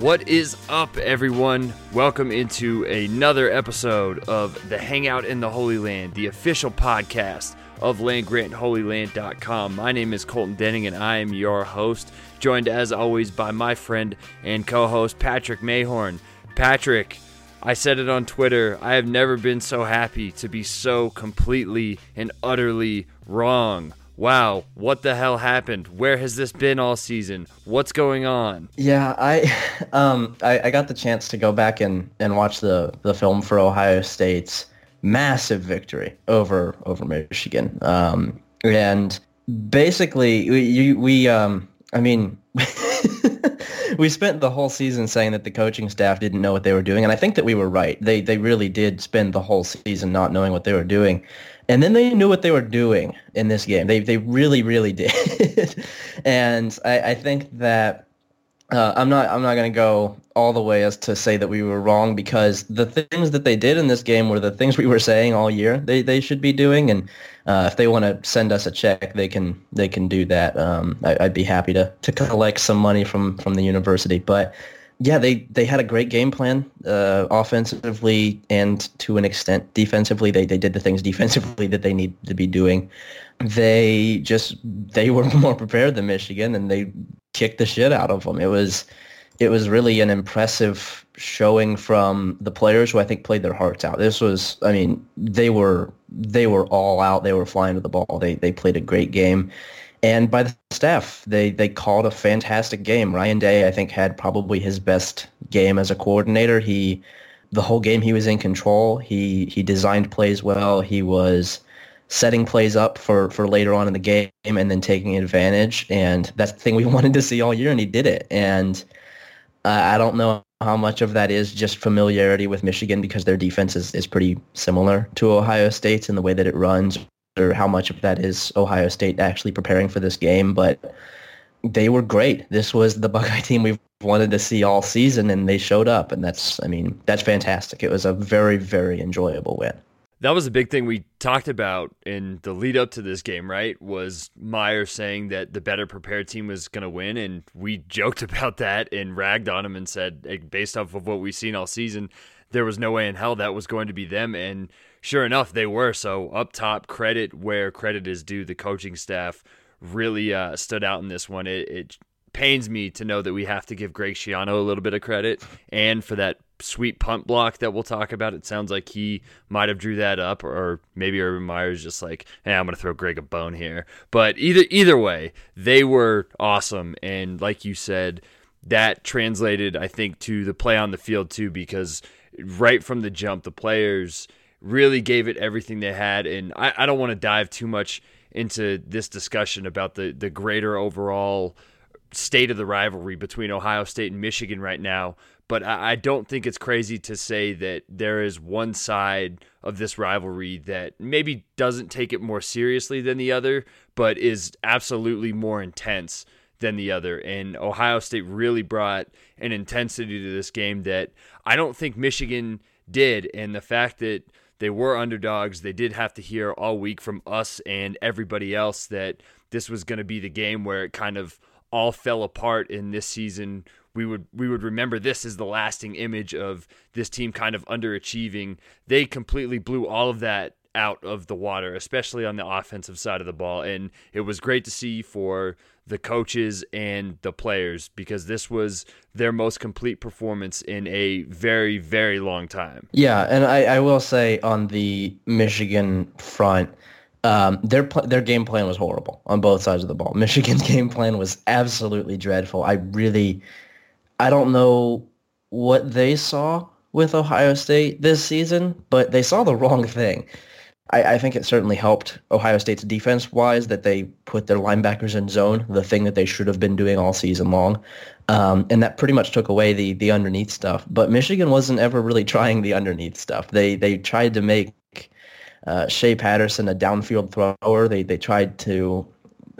What is up, everyone? Welcome into another episode of the Hangout in the Holy Land, the official podcast of landgrantholyland.com. My name is Colton Denning, and I am your host, joined as always by my friend and co host, Patrick Mayhorn. Patrick, I said it on Twitter. I have never been so happy to be so completely and utterly wrong wow, what the hell happened? Where has this been all season? What's going on? Yeah, I um I, I got the chance to go back and, and watch the, the film for Ohio State's massive victory over over Michigan. Um and basically we we um I mean we spent the whole season saying that the coaching staff didn't know what they were doing, and I think that we were right. They they really did spend the whole season not knowing what they were doing. And then they knew what they were doing in this game. They they really really did, and I, I think that uh, I'm not I'm not going to go all the way as to say that we were wrong because the things that they did in this game were the things we were saying all year they, they should be doing, and uh, if they want to send us a check, they can they can do that. Um, I, would be happy to to collect some money from from the university, but yeah, they, they had a great game plan uh, offensively and to an extent defensively. They, they did the things defensively that they need to be doing. They just they were more prepared than Michigan and they kicked the shit out of them. It was it was really an impressive showing from the players who I think played their hearts out. This was I mean they were they were all out. They were flying to the ball. They they played a great game and by the staff. They they called a fantastic game. Ryan Day, I think, had probably his best game as a coordinator. He the whole game he was in control. He he designed plays well. He was setting plays up for, for later on in the game and then taking advantage. And that's the thing we wanted to see all year, and he did it. And I don't know how much of that is just familiarity with Michigan because their defense is, is pretty similar to Ohio State's in the way that it runs or how much of that is Ohio State actually preparing for this game, but they were great. This was the Buckeye team we've wanted to see all season, and they showed up, and that's, I mean, that's fantastic. It was a very, very enjoyable win. That was a big thing we talked about in the lead up to this game, right? Was Meyer saying that the better prepared team was going to win, and we joked about that and ragged on him and said, based off of what we've seen all season, there was no way in hell that was going to be them, and sure enough, they were. So up top, credit where credit is due. The coaching staff really uh, stood out in this one. It, it, pains me to know that we have to give Greg Schiano a little bit of credit, and for that sweet punt block that we'll talk about. It sounds like he might have drew that up, or maybe Urban Meyer's just like, "Hey, I'm going to throw Greg a bone here." But either either way, they were awesome, and like you said, that translated, I think, to the play on the field too, because right from the jump, the players really gave it everything they had. And I, I don't want to dive too much into this discussion about the, the greater overall state of the rivalry between Ohio State and Michigan right now. But I, don't think it's crazy to say that there is one side of this rivalry that maybe doesn't take it more seriously than the other, but is absolutely more intense than the other. And Ohio State really brought an intensity to this game that I don't think Michigan did. And the fact that they were underdogs. They did have to hear all week from us and everybody else that this was going to be the game where it kind of all fell apart in this season. We would we would remember this as the lasting image of this team kind of underachieving. They completely blew all of that out of the water, especially on the offensive side of the ball. And it was great to see for the coaches and the players because this was their most complete performance in a very, very long time. Yeah, and I, I will say on the Michigan front, um, their their game plan was horrible on both sides of the ball. Michigan's game plan was absolutely dreadful. I really, I don't know what they saw with Ohio State this season, but they saw the wrong thing. I, I think it certainly helped Ohio State's defense wise that they put their linebackers in zone, the thing that they should have been doing all season long. Um, and that pretty much took away the the underneath stuff. But Michigan wasn't ever really trying the underneath stuff. They they tried to make uh, Shea Patterson a downfield thrower. They they tried to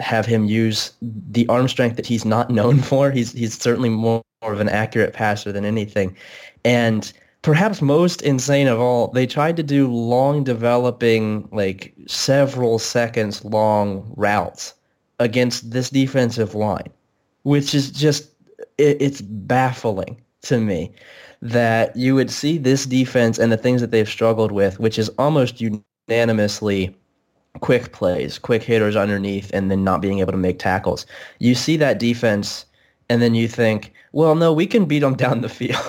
have him use the arm strength that he's not known for. He's he's certainly more, more of an accurate passer than anything, and perhaps most insane of all, they tried to do long developing, like several seconds long routes against this defensive line, which is just, it, it's baffling to me that you would see this defense and the things that they've struggled with, which is almost unanimously quick plays, quick hitters underneath, and then not being able to make tackles. You see that defense, and then you think, well, no, we can beat them down the field.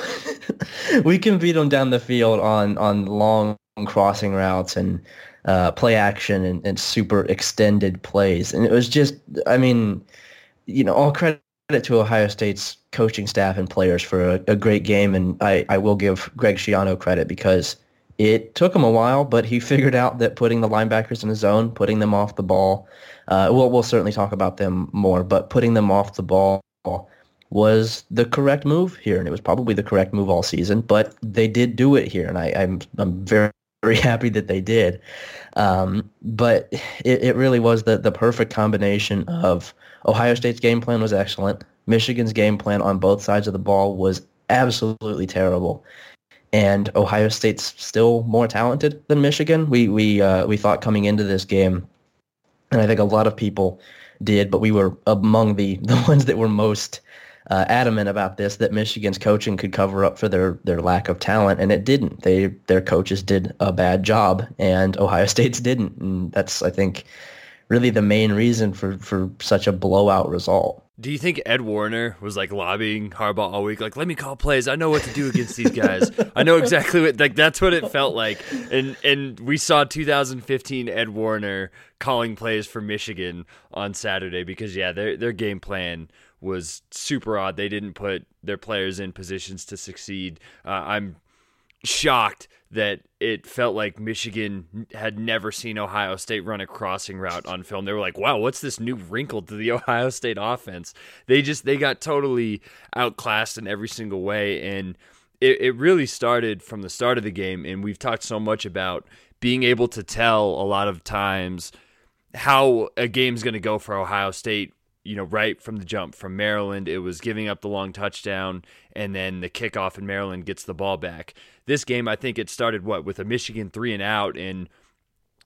we can beat them down the field on on long crossing routes and uh, play action and, and super extended plays. And it was just, I mean, you know, all credit to Ohio State's coaching staff and players for a, a great game. And I, I will give Greg Schiano credit because it took him a while, but he figured out that putting the linebackers in the zone, putting them off the ball, uh, we'll, we'll certainly talk about them more, but putting them off the ball was the correct move here, and it was probably the correct move all season. But they did do it here, and I, I'm I'm very very happy that they did. Um, but it, it really was the the perfect combination of Ohio State's game plan was excellent. Michigan's game plan on both sides of the ball was absolutely terrible. And Ohio State's still more talented than Michigan. We we uh, we thought coming into this game, and I think a lot of people did, but we were among the the ones that were most uh, adamant about this that Michigan's coaching could cover up for their their lack of talent, and it didn't. They their coaches did a bad job, and Ohio State's didn't, and that's I think really the main reason for for such a blowout result. Do you think Ed Warinner was like lobbying Harbaugh all week? Like, let me call plays. I know what to do against these guys. I know exactly what like that's what it felt like. And and we saw 2015 Ed Warinner calling plays for Michigan on Saturday because yeah, their their game plan was super odd. They didn't put their players in positions to succeed. Uh, I'm shocked that it felt like Michigan had never seen Ohio State run a crossing route on film. They were like, "Wow, what's this new wrinkle to the Ohio State offense?" They just they got totally outclassed in every single way, and it, it really started from the start of the game. And we've talked so much about being able to tell a lot of times how a game's going to go for Ohio State you know, right from the jump from Maryland, it was giving up the long touchdown and then the kickoff and Maryland gets the ball back. This game, I think it started what with a Michigan three and out, and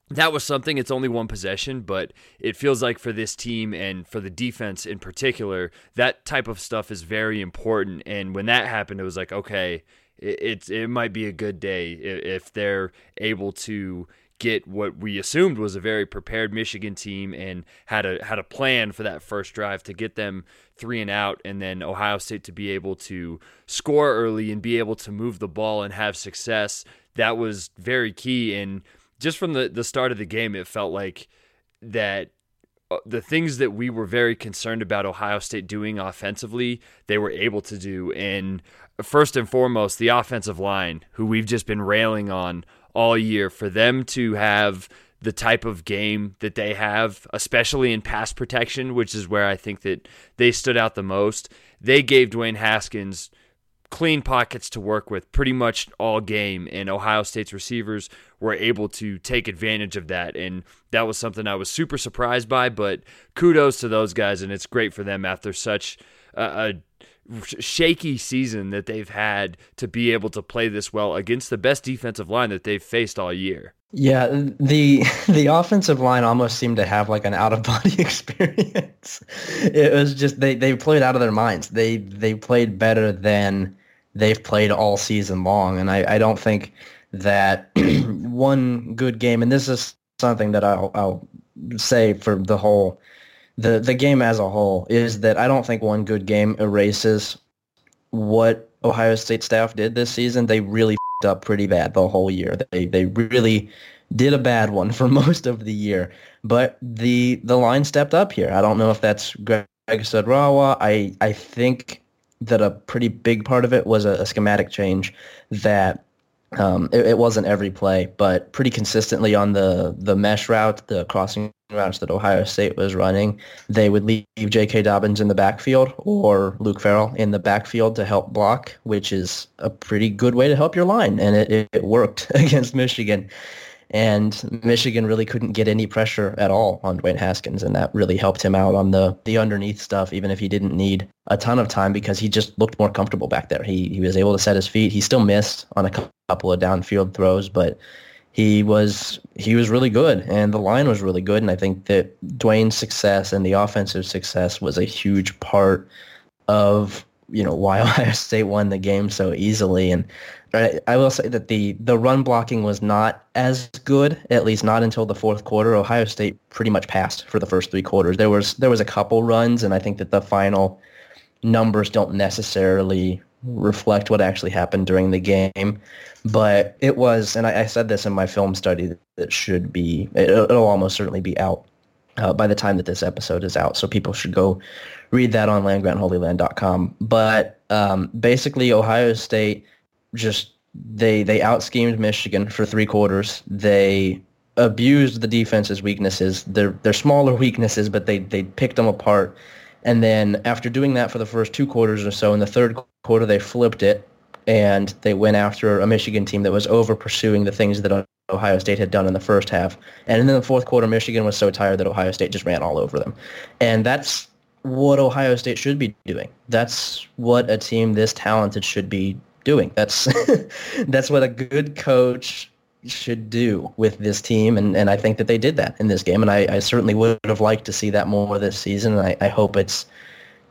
that was something. It's only one possession, but it feels like for this team and for the defense in particular, that type of stuff is very important. And when that happened, it was like, okay, it, it's it might be a good day if they're able to get what we assumed was a very prepared Michigan team and had a had a plan for that first drive to get them three and out and then Ohio State to be able to score early and be able to move the ball and have success. That was very key and just from the, the start of the game it felt like that uh, the things that we were very concerned about Ohio State doing offensively, they were able to do. And first and foremost, the offensive line, who we've just been railing on all year for them to have the type of game that they have, especially in pass protection, which is where I think that they stood out the most. They gave Dwayne Haskins clean pockets to work with pretty much all game, and Ohio State's receivers were able to take advantage of that. And that was something I was super surprised by, but kudos to those guys, and it's great for them after such a, a shaky season that they've had to be able to play this well against the best defensive line that they've faced all year. Yeah, the the offensive line almost seemed to have like an out of body experience. It was just they they played out of their minds. They they played better than they've played all season long, and I, I don't think that one good game. And this is something that I'll I'll say for the whole the the game as a whole is that I don't think one good game erases what Ohio State staff did this season. They really up pretty bad the whole year. They they really did a bad one for most of the year. But the the line stepped up here. I don't know if that's Greg Studrawa. I I think that a pretty big part of it was a, a schematic change that um, it, it, wasn't every play, but pretty consistently on the, the mesh route, the crossing routes that Ohio State was running, they would leave J.K. Dobbins in the backfield or Luke Farrell in the backfield to help block, which is a pretty good way to help your line, and it, it, it worked against Michigan. And Michigan really couldn't get any pressure at all on Dwayne Haskins, and that really helped him out on the, the underneath stuff, even if he didn't need a ton of time because he just looked more comfortable back there. He, he was able to set his feet. He still missed on a couple of downfield throws, but he was he was really good and the line was really good and I think that Dwayne's success and the offensive success was a huge part of you know why Ohio State won the game so easily. And I, will say that the the run blocking was not as good, at least not until the fourth quarter. Ohio State pretty much passed for the first three quarters. There was there was a couple runs, and I think that the final numbers don't necessarily reflect what actually happened during the game. But it was, and I, I said this in my film study that, should be, it, it'll almost certainly be out uh, by the time that this episode is out. So people should go read that on landgrantholyland.com. But um, basically, Ohio State just they they out schemed Michigan for three quarters. They abused the defense's weaknesses. They're they're smaller weaknesses, but they they picked them apart. And then after doing that for the first two quarters or so, in the third quarter they flipped it and they went after a Michigan team that was over pursuing the things that Ohio State had done in the first half. And in the fourth quarter, Michigan was so tired that Ohio State just ran all over them. And that's what Ohio State should be doing. That's what a team this talented should be doing. That's that's what a good coach should do with this team, and, and I think that they did that in this game, and I, I certainly would have liked to see that more this season, and I, I hope it's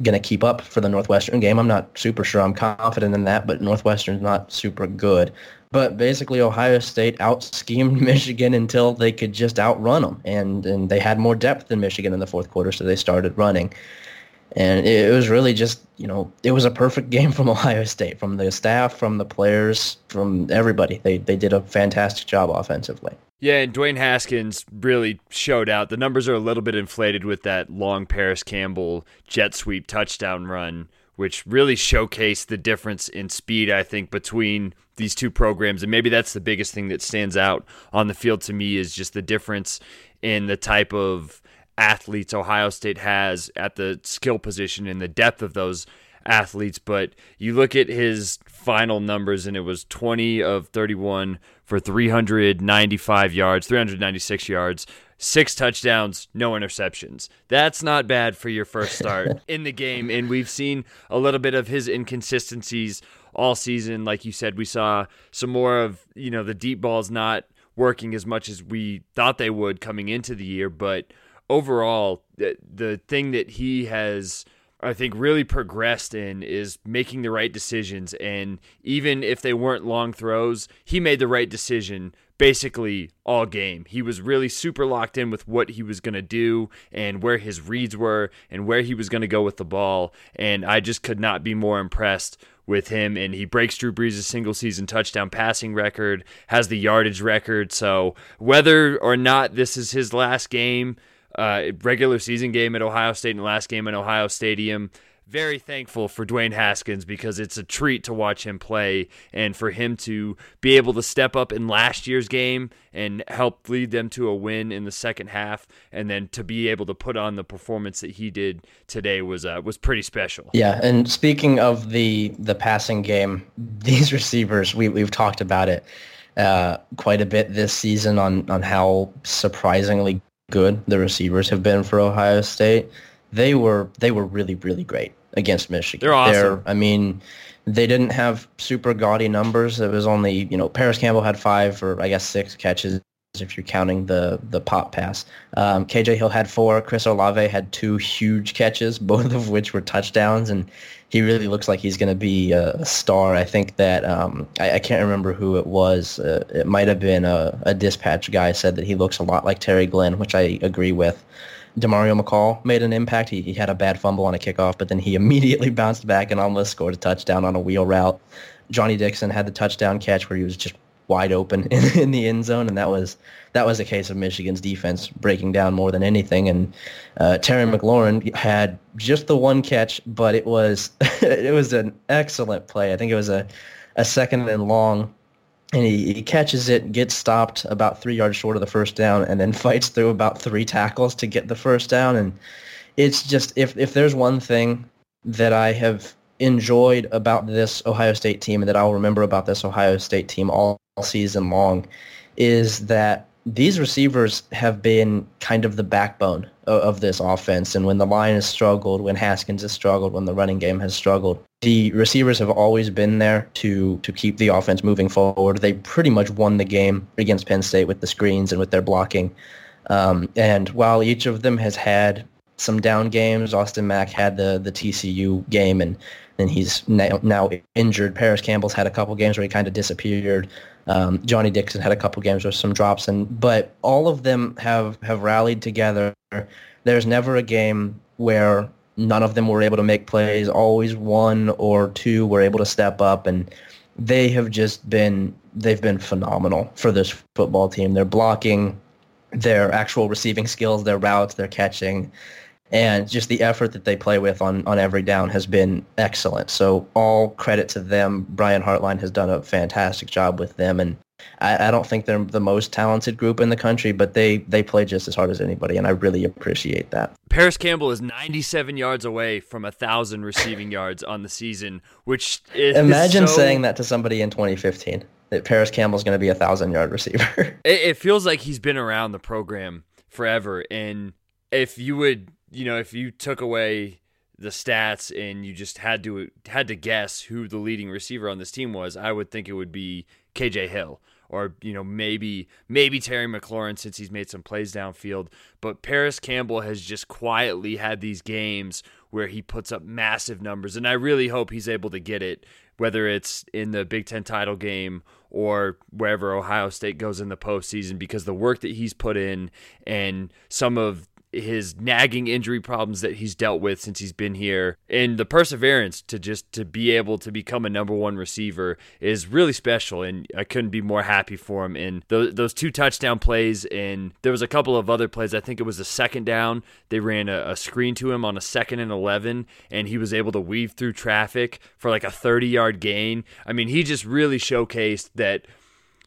going to keep up for the Northwestern game. I'm not super sure. I'm confident in that, but Northwestern's not super good. But basically, Ohio State out-schemed Michigan until they could just outrun them, and and they had more depth than Michigan in the fourth quarter, so they started running. And it, was really just, you know, it was a perfect game from Ohio State, from the staff, from the players, from everybody. They they did a fantastic job offensively. Yeah, and Dwayne Haskins really showed out. The numbers are a little bit inflated with that long Parris Campbell jet sweep touchdown run, which really showcased the difference in speed, I think, between these two programs. And maybe that's the biggest thing that stands out on the field to me is just the difference in the type of athletes Ohio State has at the skill position and the depth of those athletes. But you look at his final numbers, and it was 20 of 31 for 395 yards, 396 yards, six touchdowns, no interceptions. That's not bad for your first start in the game. And we've seen a little bit of his inconsistencies all season. Like you said, we saw some more of, you know, the deep balls not working as much as we thought they would coming into the year. But overall, the, the thing that he has I think really progressed in is making the right decisions. And even if they weren't long throws, he made the right decision basically all game. He was really super locked in with what he was going to do and where his reads were and where he was going to go with the ball. And I just could not be more impressed with him. And he breaks Drew Brees' single season touchdown passing record, has the yardage record. So whether or not this is his last game, uh, regular season game at Ohio State and last game in Ohio Stadium. Very thankful for Dwayne Haskins because it's a treat to watch him play and for him to be able to step up in last year's game and help lead them to a win in the second half, and then to be able to put on the performance that he did today was uh, was pretty special. Yeah, and speaking of the the passing game, these receivers we we've talked about it uh, quite a bit this season on on how surprisingly good the receivers have been for Ohio State. They were they were really really great against Michigan. They're awesome. They're, I mean, they didn't have super gaudy numbers. It was only you know Parris Campbell had five or I guess six catches if you're counting the the pop pass. Um, KJ Hill had four. Chris Olave had two huge catches, both of which were touchdowns, and he really looks like he's going to be a star. I think that um, I, I, can't remember who it was. Uh, it might have been a, a, dispatch guy said that he looks a lot like Terry Glenn, which I agree with. Demario McCall made an impact. He, he had a bad fumble on a kickoff, but then he immediately bounced back and almost scored a touchdown on a wheel route. Johnny Dixon had the touchdown catch where he was just wide open in, in the end zone, and that was that was a case of Michigan's defense breaking down more than anything. And uh, Terry McLaurin had just the one catch, but it was it was an excellent play. I think it was a a second and long. And he, he catches it, gets stopped about three yards short of the first down, and then fights through about three tackles to get the first down. And it's just if if there's one thing that I have enjoyed about this Ohio State team and that I'll remember about this Ohio State team all season long is that these receivers have been kind of the backbone of, of, this offense. And when the line has struggled, when Haskins has struggled, when the running game has struggled, the receivers have always been there to, to keep the offense moving forward. They pretty much won the game against Penn State with the screens and with their blocking. Um, and while each of them has had some down games. Austin Mack had the the TCU game, and then he's now, now injured. Parris Campbell's had a couple games where he kind of disappeared. Um, Johnny Dixon had a couple games with some drops, and but all of them have have rallied together. There's never a game where none of them were able to make plays. Always one or two were able to step up, and they have just been they've been phenomenal for this football team. They're blocking, their actual receiving skills, their routes, their catching, and just the effort that they play with on, on every down has been excellent. So all credit to them. Brian Hartline has done a fantastic job with them, and I, I, don't think they're the most talented group in the country, but they they play just as hard as anybody, and I really appreciate that. Parris Campbell is 97 yards away from a thousand receiving yards on the season, which is imagine so... saying that to somebody in 2015 that Parris Campbell is going to be a thousand yard receiver. it, it feels like he's been around the program forever, and if you would, you know, if you took away the stats and you just had to had to guess who the leading receiver on this team was, I would think it would be KJ Hill or you know maybe maybe Terry McLaurin since he's made some plays downfield. But Parris Campbell has just quietly had these games where he puts up massive numbers, and I really hope he's able to get it, whether it's in the Big Ten title game or wherever Ohio State goes in the postseason, because the work that he's put in and some of his nagging injury problems that he's dealt with since he's been here. And the perseverance to just to be able to become a number one receiver is really special and I couldn't be more happy for him. In those, those two touchdown plays and there was a couple of other plays. I think it was a second down. They ran a, a screen to him on a second and 11 and he was able to weave through traffic for like a 30 yard gain. I mean he just really showcased that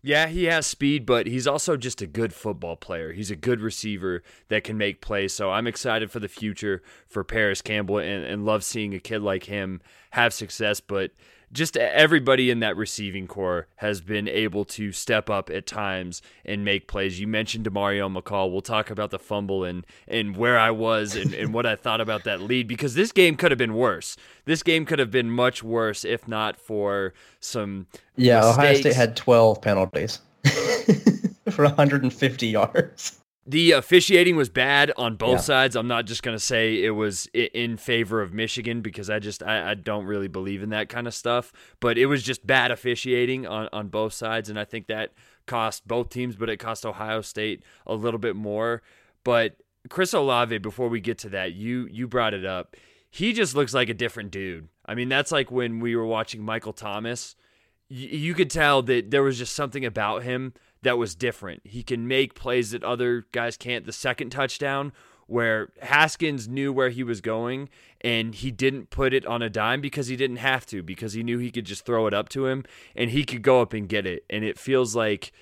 yeah, he has speed, but he's also just a good football player. He's a good receiver that can make plays. So I'm excited for the future for Parris Campbell and, and love seeing a kid like him have success. But just everybody in that receiving corps has been able to step up at times and make plays. You mentioned Demario McCall. We'll talk about the fumble and, and where I was and, and what I thought about that lead because this game could have been worse. This game could have been much worse if not for some. Yeah, mistakes. Ohio State had 12 penalties for 150 yards the officiating was bad on both yeah. sides. I'm not just going to say it was in favor of Michigan because I just I, I, don't really believe in that kind of stuff. But it was just bad officiating on, on both sides, and I think that cost both teams, but it cost Ohio State a little bit more. But Chris Olave, before we get to that, you you brought it up. He just looks like a different dude. I mean, that's like when we were watching Michael Thomas. Y- you could tell that there was just something about him that was different. He can make plays that other guys can't. The second touchdown, where Haskins knew where he was going and he didn't put it on a dime because he didn't have to, because he knew he could just throw it up to him and he could go up and get it. And it feels like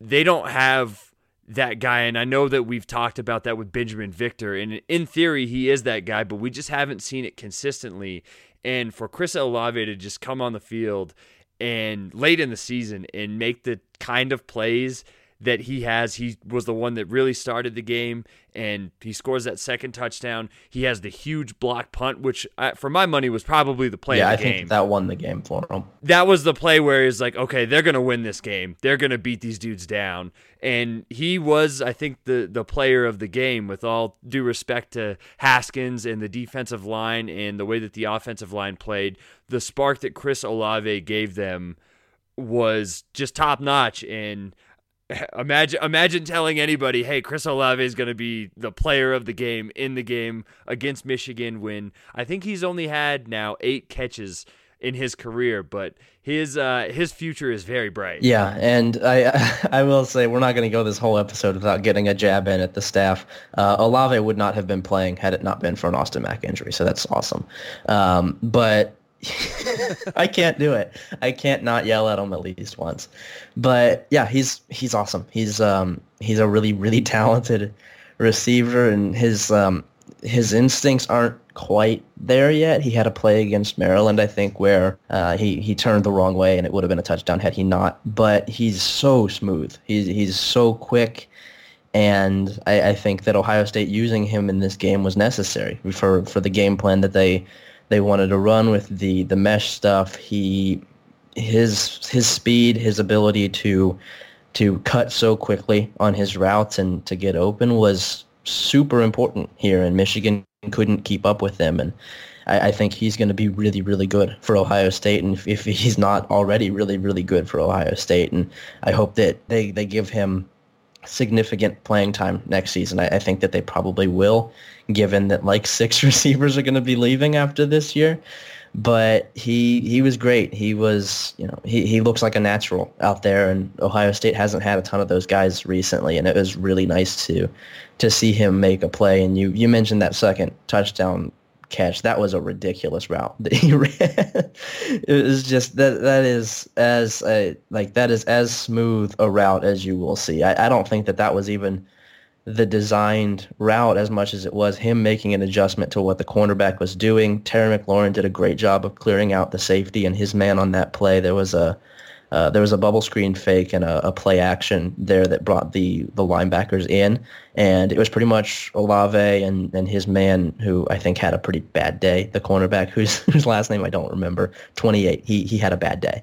they don't have that guy. And I know that we've talked about that with Binjimen Victor. And in theory, he is that guy, but we just haven't seen it consistently. And for Chris Olave to just come on the field and late in the season and make the kind of plays that he has. He was the one that really started the game, and he scores that second touchdown. He has the huge block punt, which uh, for my money was probably the play yeah, the I game. think that won the game for him. That was the play where he's like, okay, they're gonna win this game. They're gonna beat these dudes down, and he was, I think, the the player of the game. With all due respect to Haskins and the defensive line and the way that the offensive line played, the spark that Chris Olave gave them was just top notch and imagine imagine telling anybody, "Hey, Chris Olave is going to be the player of the game in the game against Michigan." When I think he's only had now eight catches in his career, but his uh, his future is very bright. Yeah, and I I will say we're not going to go this whole episode without getting a jab in at the staff. Uh, Olave would not have been playing had it not been for an Austin Mack injury, so that's awesome. Um, but I can't do it. I can't not yell at him at least once. But yeah, he's he's awesome. He's um he's a really really talented receiver, and his um his instincts aren't quite there yet. He had a play against Maryland, I think, where uh, he he turned the wrong way, and it would have been a touchdown had he not. But he's so smooth. He's he's so quick. And I, I think that Ohio State using him in this game was necessary for, for the game plan that they they wanted to run with the the mesh stuff. He his his speed, his ability to to cut so quickly on his routes and to get open was super important here, and Michigan couldn't keep up with them. And I, I think he's going to be really, really good for Ohio State. And if, if he's not already really, really good for Ohio State, and I hope that they, they give him significant playing time next season. I, I, think that they probably will, given that like six receivers are going to be leaving after this year. But he he was great. He was you know he, he looks like a natural out there, and Ohio State hasn't had a ton of those guys recently, and it was really nice to to see him make a play. And you you mentioned that second touchdown catch. That was a ridiculous route that he ran. it was just that that is as a, like that is as smooth a route as you will see. I, I don't think that that was even the designed route as much as it was him making an adjustment to what the cornerback was doing. Terry McLaurin did a great job of clearing out the safety and his man on that play. There was a uh, there was a bubble screen fake and a, a, play action there that brought the, the linebackers in, and it was pretty much Olave and, and his man who I think had a pretty bad day. The cornerback whose whose last name I don't remember, 28. He he had a bad day.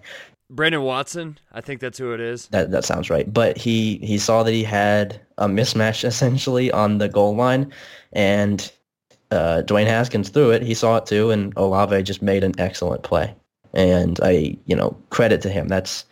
Brandon Watson, I think that's who it is. That that sounds right. But he he saw that he had a mismatch essentially on the goal line, and uh, Dwayne Haskins threw it. He saw it too, and Olave just made an excellent play and I, you know, credit to him. That's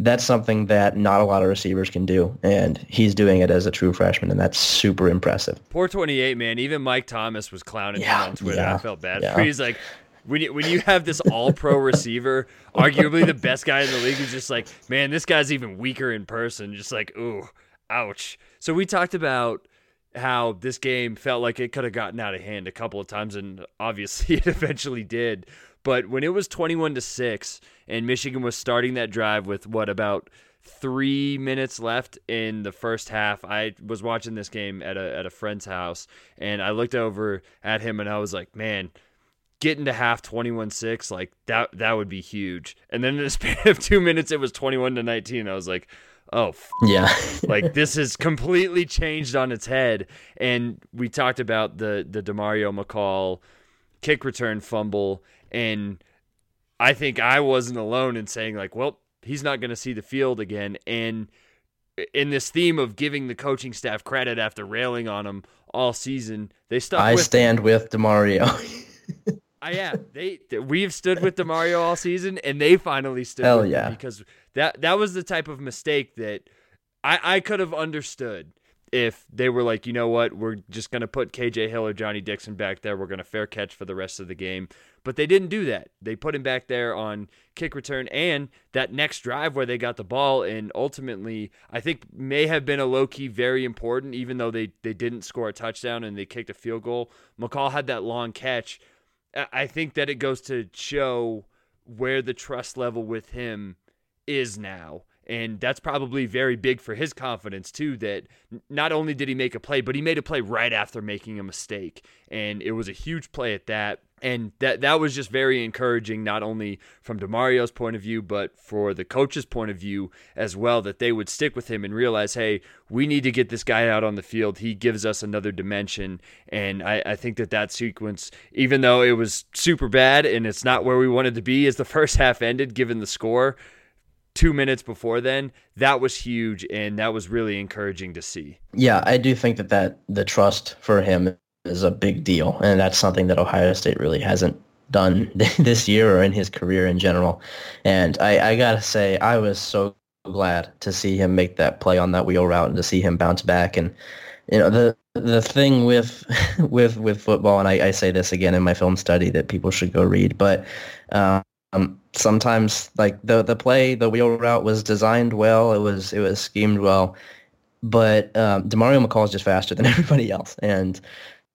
that's something that not a lot of receivers can do, and he's doing it as a true freshman, and that's super impressive. Poor 28, man. Even Mike Thomas was clowning yeah, him on Twitter. Yeah, I felt bad yeah. He's like, when you, when you have this all-pro receiver, arguably the best guy in the league, who's just like, man, this guy's even weaker in person. Just like, ooh, ouch. So we talked about how this game felt like it could have gotten out of hand a couple of times, and obviously it eventually did. But when it was 21 to 6 and Michigan was starting that drive with what about 3 minutes left in the first half, I was watching this game at a at a friend's house and I looked over at him and I was like, "Man, getting to half 21-6 like that that would be huge." And then in the span of 2 minutes it was 21 to 19. I was like, oh f- yeah like this has completely changed on its head and we talked about the the demario mccall kick return fumble and I think I wasn't alone in saying like, well, he's not going to see the field again. And in this theme of giving the coaching staff credit after railing on him all season, they stuck. I with stand him. with Demario. I uh, yeah, they we've stood with Demario all season, and they finally stood. Hell yeah! because that that was the type of mistake that I I could have understood if they were like, you know what, we're just going to put KJ Hill or Johnny Dixon back there. We're going to fair catch for the rest of the game. But they didn't do that. They put him back there on kick return and that next drive where they got the ball and ultimately I think may have been a low key very important, even though they, they didn't score a touchdown and they kicked a field goal. McCall had that long catch. I think that it goes to show where the trust level with him is now and that's probably very big for his confidence, too, that not only did he make a play, but he made a play right after making a mistake. And it was a huge play at that. And that that was just very encouraging, not only from Demario's point of view, but for the coach's point of view as well, that they would stick with him and realize, hey, we need to get this guy out on the field. He gives us another dimension. And I, I think that that sequence, even though it was super bad and it's not where we wanted to be as the first half ended, given the score, two minutes before then, that was huge and that was really encouraging to see. Yeah, I do think that, that the trust for him is a big deal. And that's something that Ohio State really hasn't done this year or in his career in general. And I, I got to say, I was so glad to see him make that play on that wheel route and to see him bounce back. And, you know, the, the thing with with with football, and I, I say this again in my film study that people should go read, but um, um, sometimes like the the play, the wheel route was designed well. It was it was schemed well, but um, Demario McCall is just faster than everybody else, and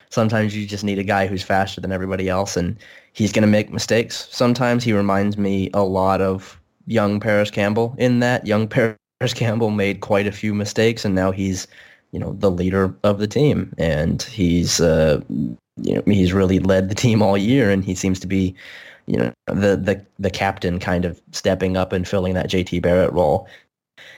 sometimes you just need a guy who's faster than everybody else, and he's going to make mistakes. Sometimes he reminds me a lot of young Parris Campbell in that young Parris Campbell made quite a few mistakes, and now he's you know the leader of the team, and he's uh, you know he's really led the team all year, and he seems to be you know the the the captain kind of stepping up and filling that JT Barrett role.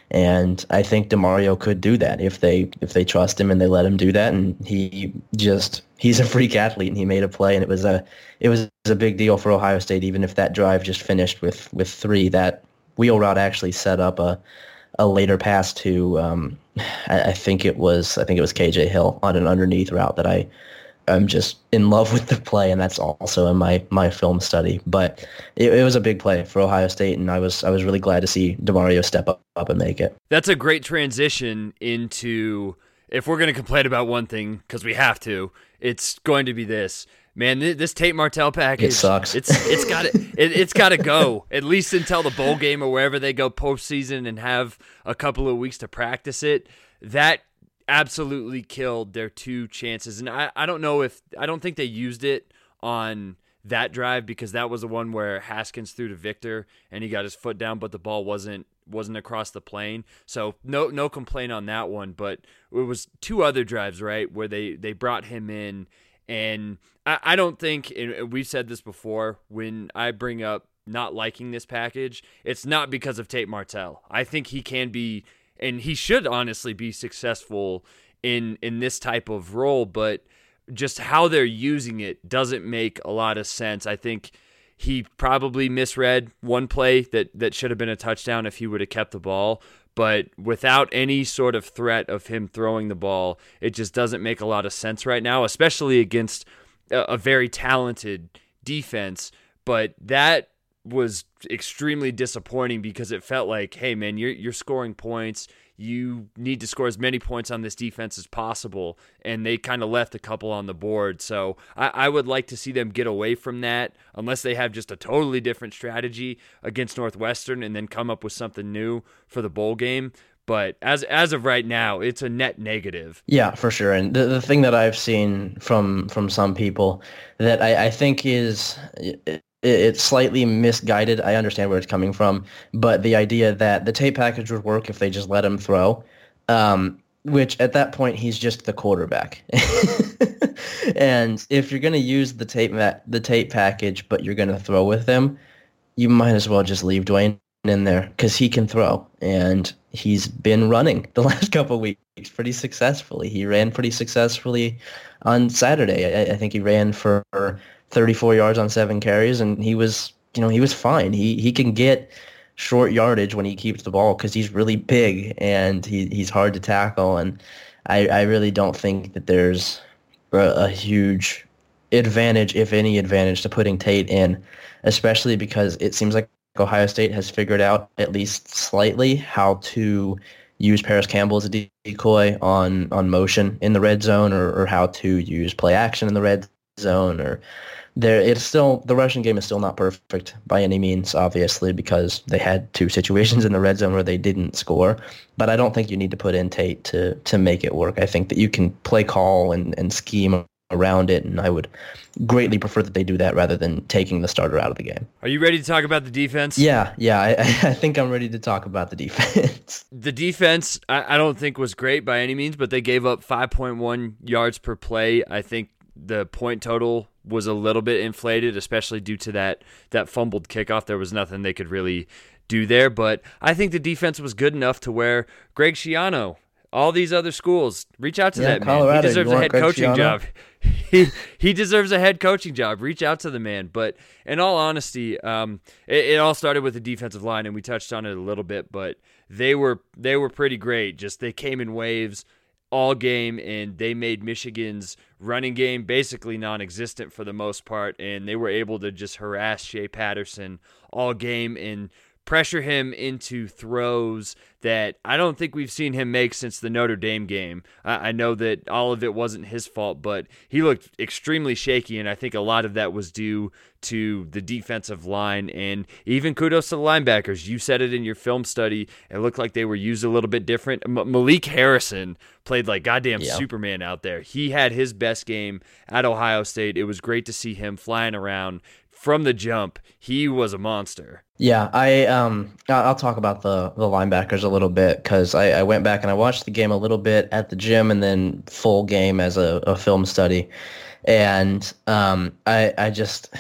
And I think Demario could do that if they if they trust him and they let him do that. And he just he's a freak athlete and he made a play and it was a it was a big deal for Ohio State even if that drive just finished with with three. That wheel route actually set up a a later pass to um, I, I, think it was I think it was KJ Hill on an underneath route that I I'm just in love with the play, and that's also in my my film study. But it, it was a big play for Ohio State, and I was I was really glad to see Demario step up, up and make it. That's a great transition into if we're going to complain about one thing because we have to, it's going to be this. Man, this Tate Martell package it sucks. It's it's got it, it's got to go at least until the bowl game or wherever they go postseason and have a couple of weeks to practice it. That absolutely killed their two chances. And I, I don't know if I don't think they used it on that drive because that was the one where Haskins threw to Victor and he got his foot down, but the ball wasn't wasn't across the plane. So no no complaint on that one. But it was two other drives, right, where they they brought him in and I, I don't think and we've said this before, when I bring up not liking this package, it's not because of Tate Martell. I think he can be and he should honestly be successful in in this type of role, but just how they're using it doesn't make a lot of sense. I think he probably misread one play that that should have been a touchdown if he would have kept the ball, but without any sort of threat of him throwing the ball, it just doesn't make a lot of sense right now, especially against a, a very talented defense. But that was extremely disappointing because it felt like, hey man, you're you're scoring points. You need to score as many points on this defense as possible, and they kind of left a couple on the board. So I, I would like to see them get away from that, unless they have just a totally different strategy against Northwestern, and then come up with something new for the bowl game but as as of right now, it's a net negative. Yeah, for sure. And the, the thing that I've seen from from some people that I, I think is it's slightly misguided. I understand where it's coming from, but the idea that the Tate package would work if they just let him throw, um, which at that point he's just the quarterback. and if you're going to use the Tate the Tate package, but you're going to throw with him, you might as well just leave Dwayne in there because he can throw, and he's been running the last couple weeks pretty successfully. He ran pretty successfully on Saturday. I, I think he ran for 34 yards on seven carries, and he was, you know, he was fine. He he can get short yardage when he keeps the ball because he's really big and he he's hard to tackle. And I I really don't think that there's a, a huge advantage, if any advantage, to putting Tate in, especially because it seems like Ohio State has figured out at least slightly how to use Parris Campbell as a decoy on on motion in the red zone or, or how to use play action in the red zone or there it's still the Russian game is still not perfect by any means, obviously, because they had two situations in the red zone where they didn't score. But I don't think you need to put in Tate to to make it work. I think that you can play call and, and scheme around it, and I would greatly prefer that they do that rather than taking the starter out of the game. Are you ready to talk about the defense? Yeah, yeah, I, I think I'm ready to talk about the defense. the defense, I, I don't think was great by any means, but they gave up 5.1 yards per play. I think the point total was a little bit inflated, especially due to that that fumbled kickoff. There was nothing they could really do there, but I think the defense was good enough to where Greg Schiano, all these other schools, reach out to yeah, that Colorado, man. He deserves a head Greg coaching Schiano? job. he he deserves a head coaching job. Reach out to the man. But in all honesty, um, it, it all started with the defensive line, and we touched on it a little bit. But they were they were pretty great. Just they came in waves all game and they made Michigan's running game basically non-existent for the most part and they were able to just harass Shea Patterson all game and pressure him into throws that I don't think we've seen him make since the Notre Dame game. I, I, know that all of it wasn't his fault, but he looked extremely shaky, and I think a lot of that was due to the defensive line and even kudos to the linebackers. You said it in your film study. It looked like they were used a little bit different. M- Malik Harrison played like goddamn yeah. Superman out there. He had his best game at Ohio State. It was great to see him flying around from the jump, he was a monster. Yeah, I um I'll talk about the the linebackers a little bit because I, I went back and I watched the game a little bit at the gym and then full game as a, a film study, and um I I just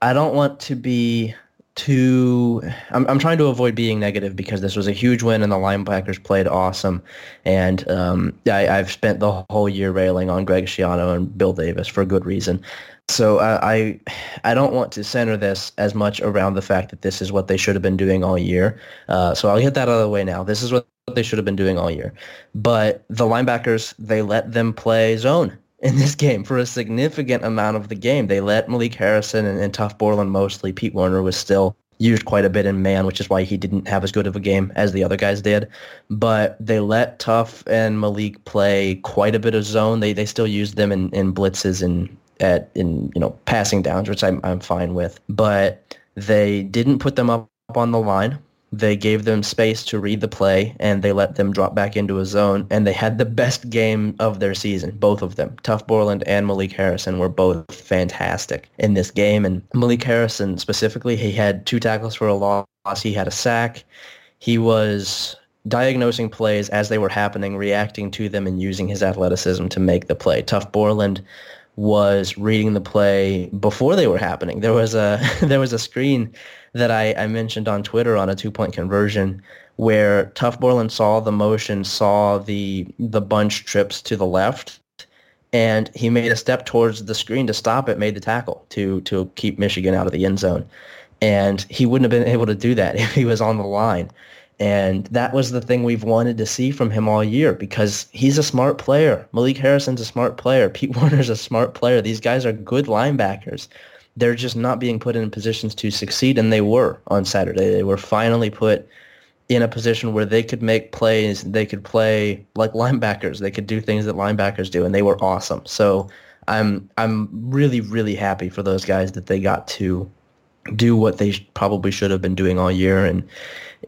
I don't want to be too I'm, I'm trying to avoid being negative because this was a huge win and the linebackers played awesome. And um, I, have spent the whole year railing on Greg Schiano and Bill Davis for good reason so I, I I don't want to center this as much around the fact that this is what they should have been doing all year uh, so I'll get that out of the way now this is what they should have been doing all year but the linebackers they let them play zone in this game for a significant amount of the game. They let Malik Harrison and, and Tuf Borland mostly. Pete Werner was still used quite a bit in man, which is why he didn't have as good of a game as the other guys did. But they let Tuf and Malik play quite a bit of zone. They they still used them in, in blitzes and at in you know passing downs, which I'm I'm fine with. But they didn't put them up on the line. They gave them space to read the play, and they let them drop back into a zone. And they had the best game of their season, both of them. Tuf Borland and Malik Harrison were both fantastic in this game. And Malik Harrison specifically, he had two tackles for a loss. He had a sack. He was diagnosing plays as they were happening, reacting to them, and using his athleticism to make the play. Tuf Borland was reading the play before they were happening. There was a there was a screen that I, I mentioned on Twitter on a two point conversion where Tuf Borland saw the motion, saw the the bunch trips to the left, and he made a step towards the screen to stop it, made the tackle to to keep Michigan out of the end zone. And he wouldn't have been able to do that if he was on the line. And that was the thing we've wanted to see from him all year because he's a smart player. Malik Harrison's a smart player. Pete Werner's a smart player. These guys are good linebackers they're just not being put in positions to succeed, and they were on Saturday. They were finally put in a position where they could make plays. They could play like linebackers. They could do things that linebackers do, and they were awesome. So I'm I'm really really happy for those guys that they got to do what they probably should have been doing all year. And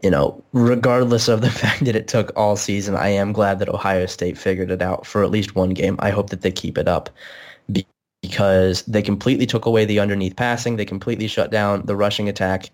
you know, regardless of the fact that it took all season, I am glad that Ohio State figured it out for at least one game. I hope that they keep it up because they completely took away the underneath passing. They completely shut down the rushing attack,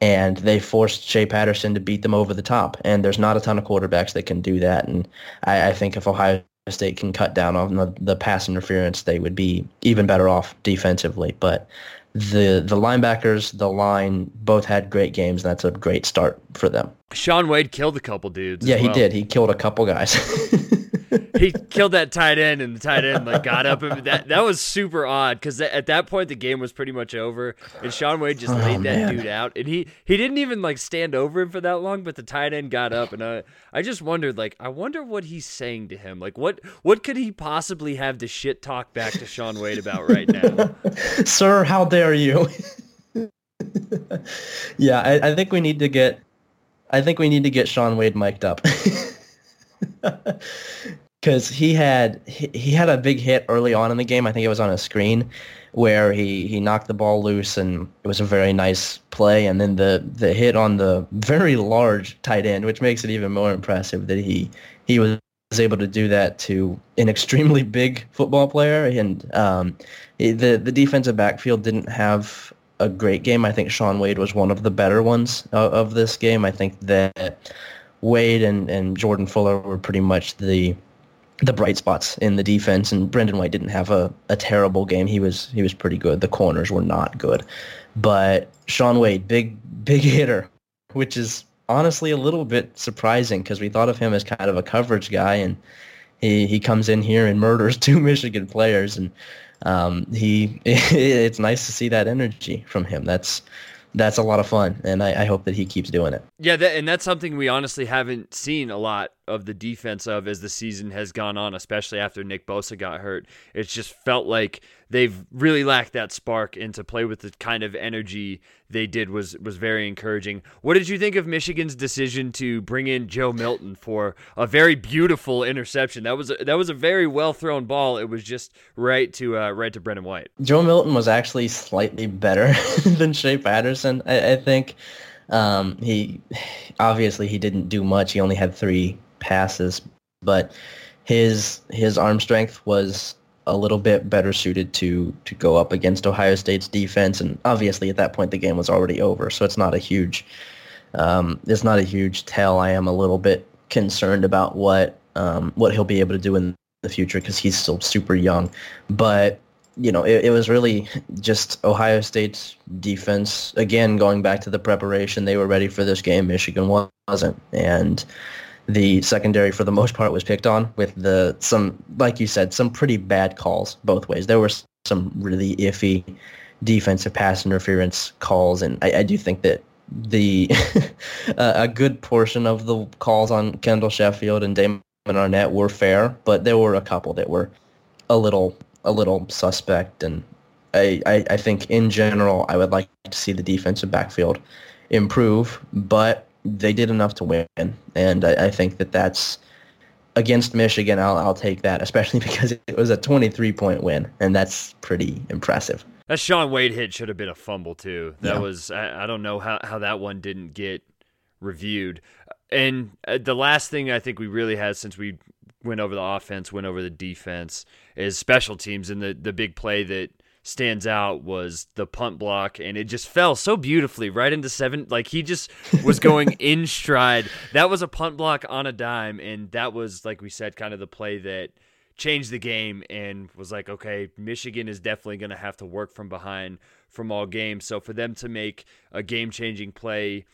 and they forced Shea Patterson to beat them over the top. And there's not a ton of quarterbacks that can do that. And I, I think if Ohio State can cut down on the, the pass interference, they would be even better off defensively. But the the linebackers, the line, both had great games, and that's a great start for them. Shaun Wade killed a couple dudes. Yeah, well. he did. He killed a couple guys. he killed that tight end, and the tight end like got up. And that that was super odd because at that point the game was pretty much over, and Shaun Wade just oh, laid that man. dude out, and he he didn't even like stand over him for that long. But the tight end got up, and I I just wondered like I wonder what he's saying to him. Like what what could he possibly have to shit talk back to Shaun Wade about right now? Sir, how dare you? yeah, I, I think we need to get I think we need to get Shaun Wade mic'd up because he had he, he had a big hit early on in the game. I think it was on a screen where he, he knocked the ball loose and it was a very nice play. And then the, the hit on the very large tight end, which makes it even more impressive that he he was able to do that to an extremely big football player. And um, the the defensive backfield didn't have a great game. I think Shaun Wade was one of the better ones of, of this game. I think that Wade and, and Jordan Fuller were pretty much the the bright spots in the defense and Brendon White didn't have a, a terrible game. He was he was pretty good. The corners were not good. But Shaun Wade, big big hitter, which is honestly a little bit surprising because we thought of him as kind of a coverage guy and he, he comes in here and murders two Michigan players and um, he it's nice to see that energy from him. That's that's a lot of fun, and I, I hope that he keeps doing it. Yeah, that, and that's something we honestly haven't seen a lot of the defense of as the season has gone on, especially after Nick Bosa got hurt. It's just felt like they've really lacked that spark, and to play with the kind of energy they did was was very encouraging. What did you think of Michigan's decision to bring in Joe Milton for a very beautiful interception? That was a, that was a very well thrown ball. It was just right to uh, right to Brendon White. Joe Milton was actually slightly better than Shea Patterson, I, I think. Um, he obviously he didn't do much. He only had three passes, but his his arm strength was a little bit better suited to to go up against Ohio State's defense, and obviously at that point the game was already over, so it's not a huge um, it's not a huge tell. I am a little bit concerned about what um, what he'll be able to do in the future because he's still super young, but you know, it, it was really just Ohio State's defense. Again, going back to the preparation, they were ready for this game. Michigan wasn't, and the secondary for the most part was picked on with the some like you said some pretty bad calls both ways. There were some really iffy defensive pass interference calls and i, I do think that the a good portion of the calls on kendall sheffield and damon arnette were fair but there were a couple that were a little a little suspect and I, I, I think in general i would like to see the defensive backfield improve but they did enough to win, and I, I think that that's against Michigan. I'll I'll take that, especially because it was a 23 point win, and that's pretty impressive. That Shaun Wade hit should have been a fumble too. That yeah. was I, I don't know how how that one didn't get reviewed. And uh, the last thing I think we really had since we went over the offense, went over the defense, is special teams and the the big play that stands out was the punt block, and it just fell so beautifully right into seven. Like he just was going in stride. That was a punt block on a dime, and that was like we said, kind of the play that changed the game and was like, okay, Michigan is definitely going to have to work from behind from all games. So for them to make a game changing play,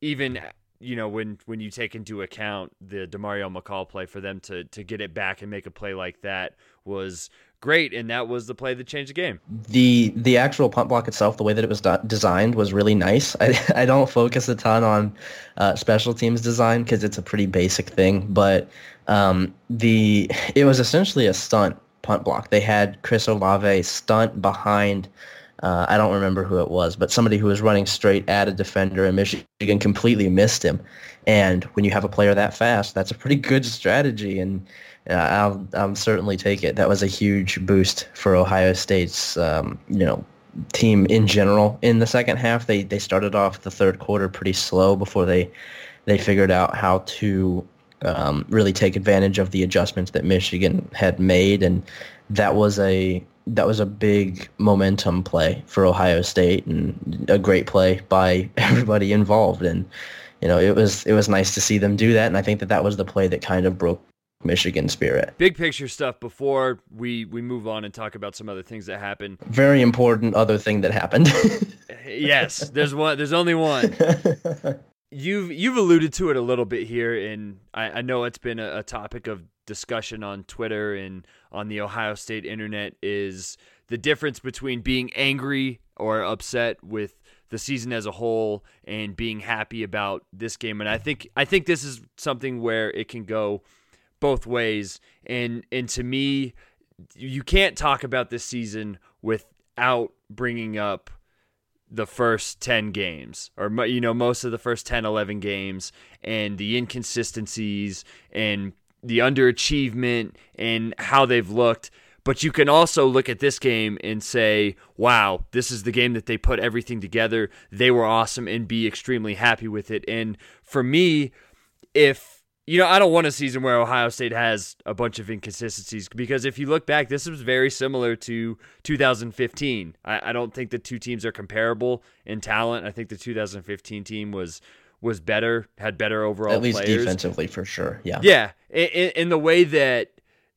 even you know when when you take into account the Demario McCall play for them to to get it back and make a play like that was great, and that was the play that changed the game. The the actual punt block itself, the way that it was do- designed, was really nice. I, I don't focus a ton on uh, special teams design because it's a pretty basic thing, but um, the it was essentially a stunt punt block. They had Chris Olave stunt behind. Uh, I don't remember who it was, but somebody who was running straight at a defender, in Michigan completely missed him. And when you have a player that fast, that's a pretty good strategy. And I'll, I'll certainly take it. That was a huge boost for Ohio State's, um, you know, team in general. In the second half, they they started off the third quarter pretty slow before they they figured out how to um, really take advantage of the adjustments that Michigan had made, and that was a that was a big momentum play for Ohio State and a great play by everybody involved. And you know, it was it was nice to see them do that, and I think that that was the play that kind of broke Michigan spirit. Big picture stuff before we we move on and talk about some other things that happened. Very important other thing that happened. yes, there's one. There's only one. You've you've alluded to it a little bit here, and I, I know it's been a, a topic of discussion on Twitter and on the Ohio State internet. Is the difference between being angry or upset with the season as a whole and being happy about this game. And I think I think this is something where it can go both ways. And and to me, you can't talk about this season without bringing up the first 10 games or you know most of the first 10 11 games and the inconsistencies and the underachievement and how they've looked but you can also look at this game and say wow this is the game that they put everything together they were awesome and be extremely happy with it and for me if you know, I don't want a season where Ohio State has a bunch of inconsistencies because if you look back, this was very similar to 2015. I, I, don't think the two teams are comparable in talent. I think the 2015 team was was better, had better overall, at least players. defensively for sure. Yeah, yeah. In, in the way that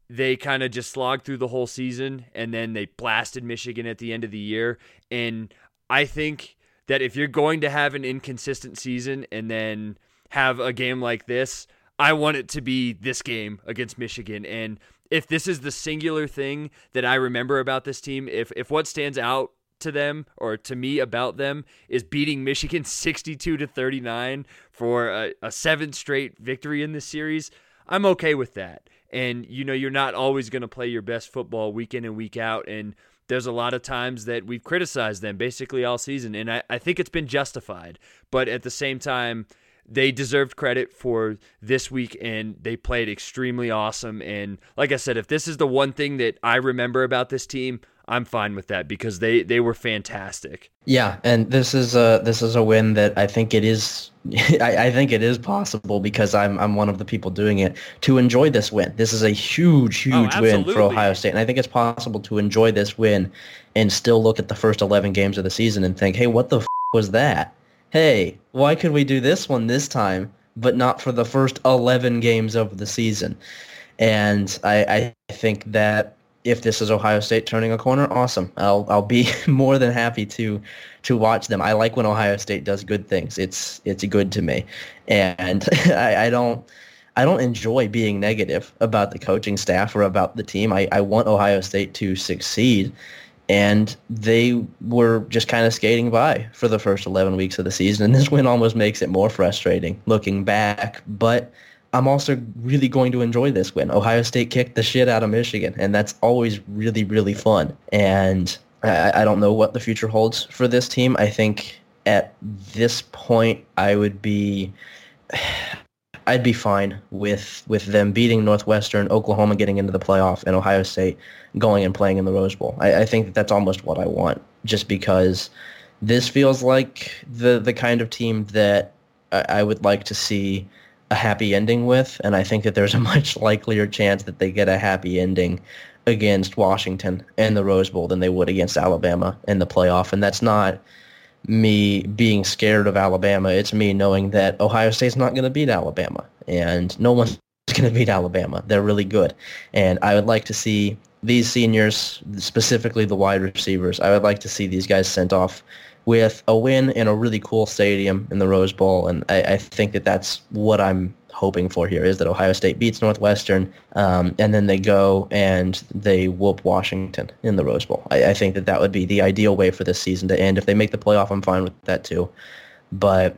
they kind of just slogged through the whole season and then they blasted Michigan at the end of the year, and I think that if you're going to have an inconsistent season and then have a game like this I want it to be this game against Michigan. And if this is the singular thing that I remember about this team, if if what stands out to them or to me about them is beating Michigan 62 to 39 for a, a seventh straight victory in this series, I'm okay with that. And you know, you're not always going to play your best football week in and week out. And there's a lot of times that we've criticized them basically all season. And I, I think it's been justified. But at the same time, they deserved credit for this week and they played extremely awesome. And like I said, if this is the one thing that I remember about this team, I'm fine with that because they, they were fantastic. Yeah, and this is a this is a win that I think it is I, I, think it is possible because I'm I'm one of the people doing it to enjoy this win. This is a huge, oh, huge oh, win for Ohio State. And I think it's possible to enjoy this win and still look at the first eleven games of the season and think, hey, what the f- was that? hey, why could we do this one this time, but not for the first 11 games of the season? And I, I think that if this is Ohio State turning a corner, awesome. I'll I'll be more than happy to to watch them. I like when Ohio State does good things. It's it's good to me, and I, I don't I don't enjoy being negative about the coaching staff or about the team. I, I want Ohio State to succeed, and they were just kind of skating by for the first 11 weeks of the season. And this win almost makes it more frustrating looking back. But I'm also really going to enjoy this win. Ohio State kicked the shit out of Michigan, and that's always really, really fun. And I, I don't know what the future holds for this team. I think at this point, I would be I'd be fine with with them beating Northwestern, Oklahoma getting into the playoff, and Ohio State going and playing in the Rose Bowl. I, I think that that's almost what I want, just because this feels like the the kind of team that I, I would like to see a happy ending with, and I think that there's a much likelier chance that they get a happy ending against Washington and the Rose Bowl than they would against Alabama in the playoff, and that's not me being scared of Alabama. It's me knowing that Ohio State's not going to beat Alabama, and no one's going to beat Alabama. They're really good, and I would like to see these seniors, specifically the wide receivers, I would like to see these guys sent off with a win in a really cool stadium in the Rose Bowl, and I, I think that that's what I'm hoping for here is that Ohio State beats Northwestern, um, and then they go and they whoop Washington in the Rose Bowl. I, I, think that that would be the ideal way for this season to end. If they make the playoff, I'm fine with that too. But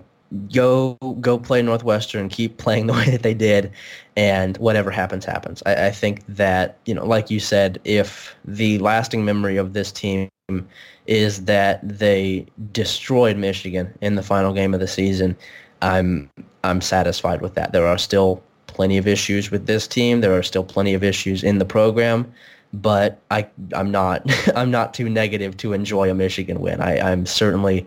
go go play Northwestern, keep playing the way that they did, and whatever happens, happens. I, I think that you know, like you said, if the lasting memory of this team is that they destroyed Michigan in the final game of the season, I'm I'm satisfied with that. There are still plenty of issues with this team. There are still plenty of issues in the program, but I I'm not I'm not too negative to enjoy a Michigan win. I, I'm certainly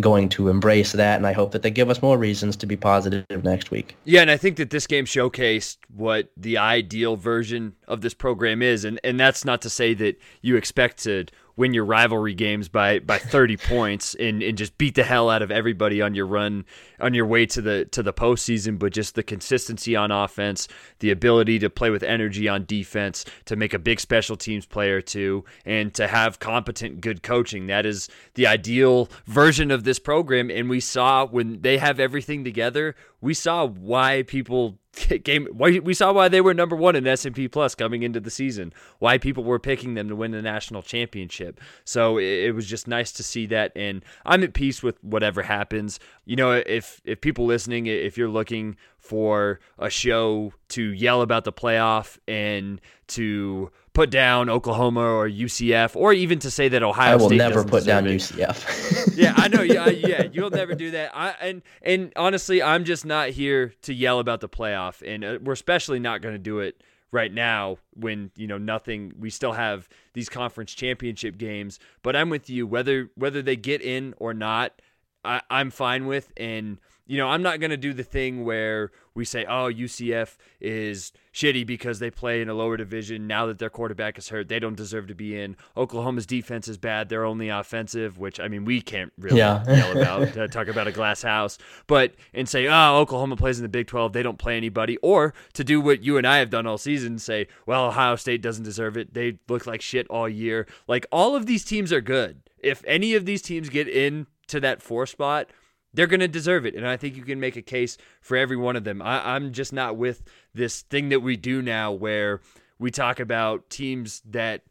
going to embrace that, and I hope that they give us more reasons to be positive next week. Yeah, and I think that this game showcased what the ideal version of this program is, and and that's not to say that you expect to win your rivalry games by by 30 points and, and just beat the hell out of everybody on your run on your way to the to the postseason, but just the consistency on offense, the ability to play with energy on defense, to make a big special teams player too, and to have competent good coaching. That is the ideal version of this program. And we saw when they have everything together, we saw why people game we saw why they were number one in S&P Plus coming into the season. Why people were picking them to win the national championship. So it, was just nice to see that, and I'm at peace with whatever happens. You know, if if people listening, if you're looking for a show to yell about the playoff and to put down Oklahoma or UCF, or even to say that Ohio I will State never put down it. UCF. yeah, I know. Yeah, yeah, you'll never do that. I and and honestly, I'm just not here to yell about the playoff, and uh, we're especially not going to do it right now when you know nothing. We still have these conference championship games, but I'm with you. Whether whether they get in or not, I, I'm fine with and you know, I'm not going to do the thing where we say, oh, UCF is shitty because they play in a lower division. Now that their quarterback is hurt, they don't deserve to be in. Oklahoma's defense is bad. They're only offensive, which, I mean, we can't really yeah. yell about, uh, talk about a glass house. But, and say, oh, Oklahoma plays in the Big 12. They don't play anybody. Or to do what you and I have done all season, say, well, Ohio State doesn't deserve it. They look like shit all year. Like, all of these teams are good. If any of these teams get in to that four spot, they're going to deserve it. And I think you can make a case for every one of them. I, I'm just not with this thing that we do now where we talk about teams that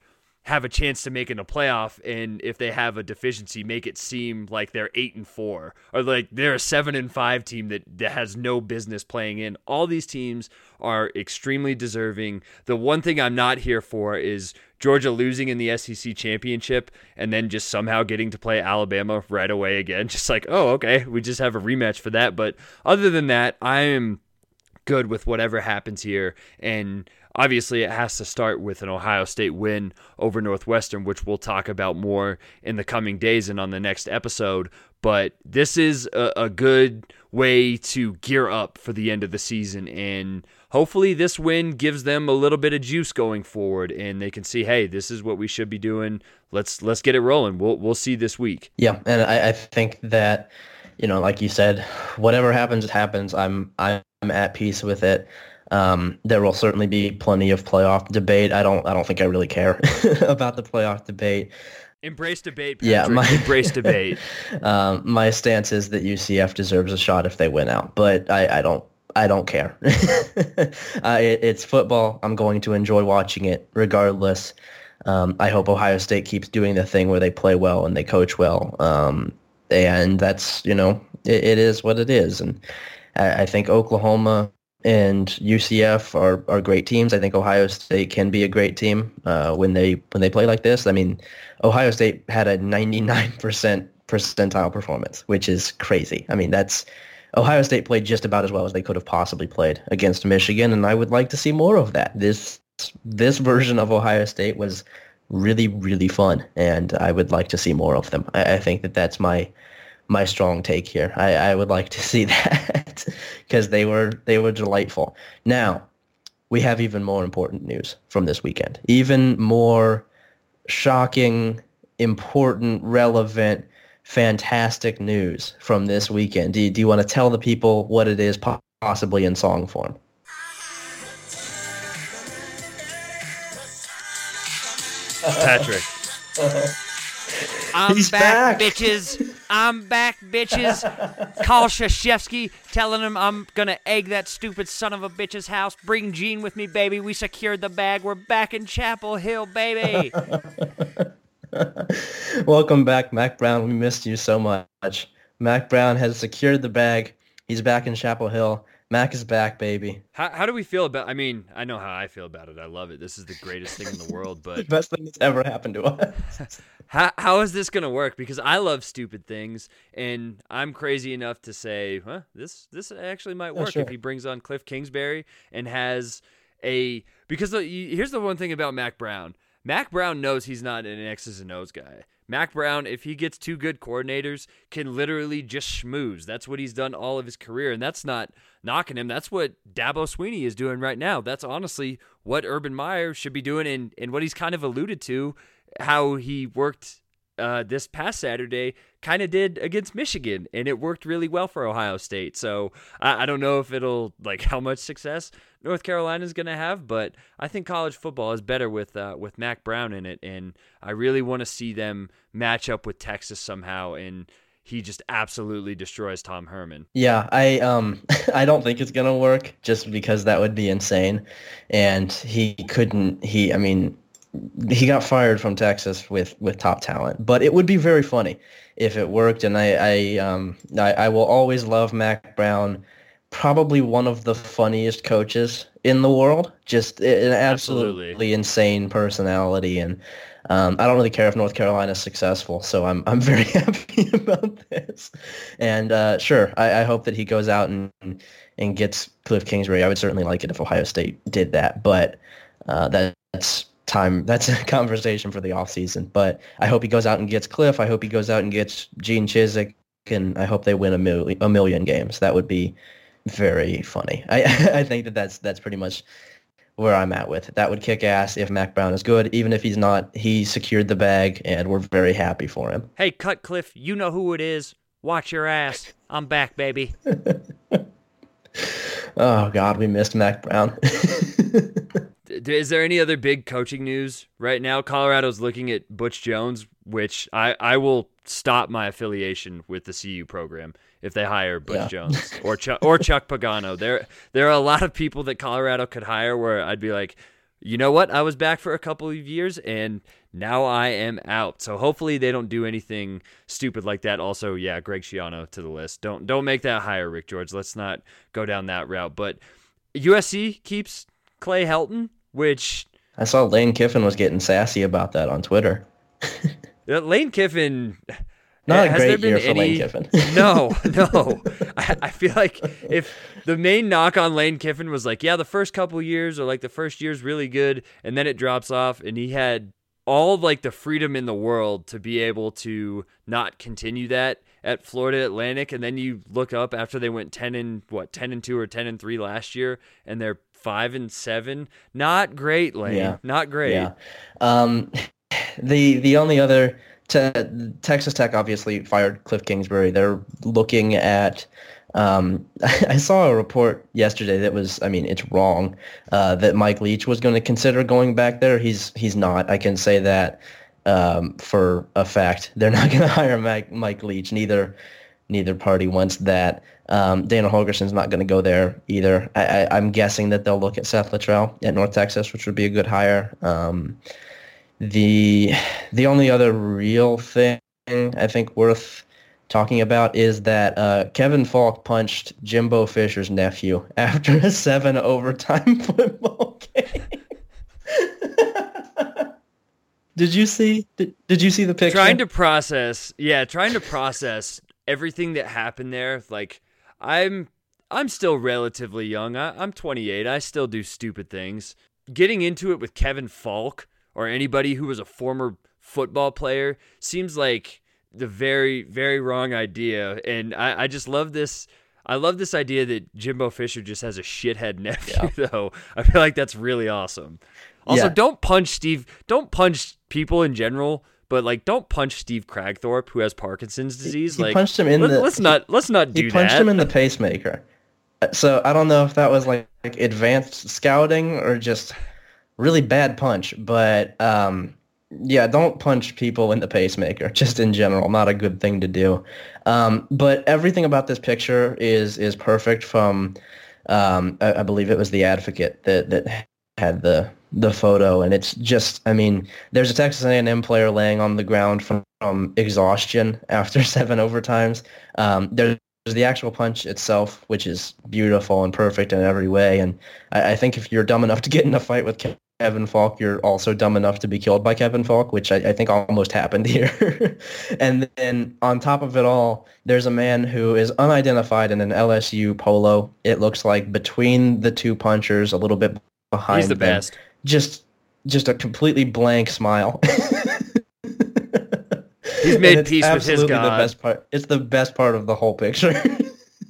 have a chance to make it in a playoff and if they have a deficiency make it seem like they're 8 and 4 or like they're a 7 and 5 team that, that has no business playing in. All these teams are extremely deserving. The one thing I'm not here for is Georgia losing in the SEC championship and then just somehow getting to play Alabama right away again. Just like oh okay we just have a rematch for that. But other than that I am good with whatever happens here. And Obviously, it has to start with an Ohio State win over Northwestern, which we'll talk about more in the coming days and on the next episode. But this is a, a good way to gear up for the end of the season. And hopefully, this win gives them a little bit of juice going forward and they can see, hey, this is what we should be doing. Let's let's get it rolling. We'll we'll see this week. Yeah, and I, I think that you know, like you said, whatever happens, happens. I'm I'm at peace with it. Um, there will certainly be plenty of playoff debate. I don't I don't think I really care about the playoff debate. Embrace debate. Patrick. Yeah, my, embrace debate. um, my stance is that UCF deserves a shot if they win out, but I, I don't I don't care. uh, it, it's football. I'm going to enjoy watching it regardless. Um, I hope Ohio State keeps doing the thing where they play well and they coach well. Um, and that's, you know, it, it is what it is. And I, I, think Oklahoma and UCF are, are great teams. I think Ohio State can be a great team uh, when they when they play like this. I mean, Ohio State had a 99% percentile performance, which is crazy. I mean, that's Ohio State played just about as well as they could have possibly played against Michigan, and I would like to see more of that. This this version of Ohio State was really really fun, and I would like to see more of them. I, I think that that's my my strong take here. I, I would like to see that because they were they were delightful. Now we have even more important news from this weekend, even more shocking, important, relevant fantastic news from this weekend. Do you, do you want to tell the people what it is, possibly in song form? Patrick. I'm back, back, bitches. I'm back, bitches. Call Krzyzewski, telling him I'm gonna egg that stupid son of a bitch's house. Bring Gene with me, baby. We secured the bag. We're back in Chapel Hill, baby. Welcome back, Mack Brown. We missed you so much. Mack Brown has secured the bag. He's back in Chapel Hill. Mack is back, baby. How, how do we feel about? I mean, I know how I feel about it. I love it. This is the greatest thing in the world. But the best thing that's ever happened to us. how how is this gonna work? Because I love stupid things, and I'm crazy enough to say, huh, this this actually might work oh, sure. if he brings on Cliff Kingsbury and has a because the, here's the one thing about Mack Brown. Mack Brown knows he's not an X's and O's guy. Mack Brown, if he gets two good coordinators, can literally just schmooze. That's what he's done all of his career, and that's not knocking him. That's what Dabo Swinney is doing right now. That's honestly what Urban Meyer should be doing, and, and what he's kind of alluded to, how he worked uh, this past Saturday kind of did against Michigan, and it worked really well for Ohio State. So I, I don't know if it'll like how much success North Carolina is going to have, but I think college football is better with uh, with Mack Brown in it, and I really want to see them match up with Texas somehow and. He just absolutely destroys Tom Herman. Yeah, I um I don't think it's gonna work just because that would be insane, and he couldn't. He I mean he got fired from Texas with, with top talent. But it would be very funny if it worked. And I I, um, I, I will always love Mack Brown. Probably one of the funniest coaches in the world. Just an absolutely, absolutely. insane personality, and um, I don't really care if North Carolina is successful. So I'm I'm very happy about this. And uh, sure, I, I hope that he goes out and and gets Cliff Kingsbury. I would certainly like it if Ohio State did that, but uh, that's time. That's a conversation for the offseason. But I hope he goes out and gets Cliff. I hope he goes out and gets Gene Chizik, and I hope they win a, mil- a million games. That would be very funny. I I think that that's that's pretty much where I'm at with. That would kick ass if Mack Brown is good. Even if he's not, he secured the bag, and we're very happy for him. Hey, Cutcliffe, you know who it is. Watch your ass. I'm back, baby. oh God, we missed Mack Brown. Is there any other big coaching news right now? Colorado's looking at Butch Jones, which I, I will stop my affiliation with the CU program if they hire Butch yeah. Jones or Chuck, or Chuck Pagano. There there are a lot of people that Colorado could hire where I'd be like, you know what? I was back for a couple of years and now I am out. So hopefully they don't do anything stupid like that. Also, yeah, Greg Schiano to the list. Don't don't make that hire, Rick George. Let's not go down that route. But USC keeps Clay Helton which I saw Lane Kiffin was getting sassy about that on Twitter. Lane Kiffin. Not a great year for any, Lane Kiffin. no, no. I, I, feel like if the main knock on Lane Kiffin was like, yeah, the first couple years or like the first year's really good, and then it drops off, and he had all like the freedom in the world to be able to not continue that at Florida Atlantic, and then you look up after they went ten and what ten and two or ten and three last year, and they're five and seven. Not great, Lane. Yeah. Not great. Yeah. Um, the the only other te- Texas Tech obviously fired Cliff Kingsbury. They're looking at Um, I saw a report yesterday that was, I mean, it's wrong, uh, that Mike Leach was going to consider going back there. He's he's not. I can say that um, for a fact. They're not going to hire Mike, Mike Leach. Neither neither party wants that. Um, Dana Holgorsen's not going to go there either. I, am guessing that they'll look at Seth Littrell at North Texas, which would be a good hire. Um, the the only other real thing I think worth talking about is that uh, Kevin Faulk punched Jimbo Fisher's nephew after a seven overtime football game. did you see? Did, did you see the picture? Trying to process, yeah, trying to process everything that happened there. Like, I'm I'm still relatively young. I, I'm 28. I still do stupid things. Getting into it with Kevin Faulk or anybody who was a former football player seems like the very very wrong idea and i, I just love this i love this idea that jimbo fisher just has a shithead nephew yeah. though i feel like that's really awesome also yeah. don't punch steve don't punch people in general but like don't punch steve Kragthorpe who has parkinson's disease he, like punched him in let, the let's not let's not do he punched that. him in the pacemaker so i don't know if that was like, like advanced scouting or just really bad punch but um yeah, don't punch people in the pacemaker. Just in general, not a good thing to do. Um, but everything about this picture is is perfect. From um, I, I, believe it was the Advocate that that had the the photo, and it's just I mean, there's a Texas A&M player laying on the ground from, from exhaustion after seven overtimes. Um, there's the actual punch itself, which is beautiful and perfect in every way. And I, I, think if you're dumb enough to get in a fight with Kevin Faulk, you're also dumb enough to be killed by Kevin Faulk, which I, I think almost happened here. and then on top of it all, there's a man who is unidentified in an LSU polo. It looks like between the two punchers, a little bit behind. He's the them. best. Just, just a completely blank smile. He's made peace with his God. The best part. It's the best part of the whole picture.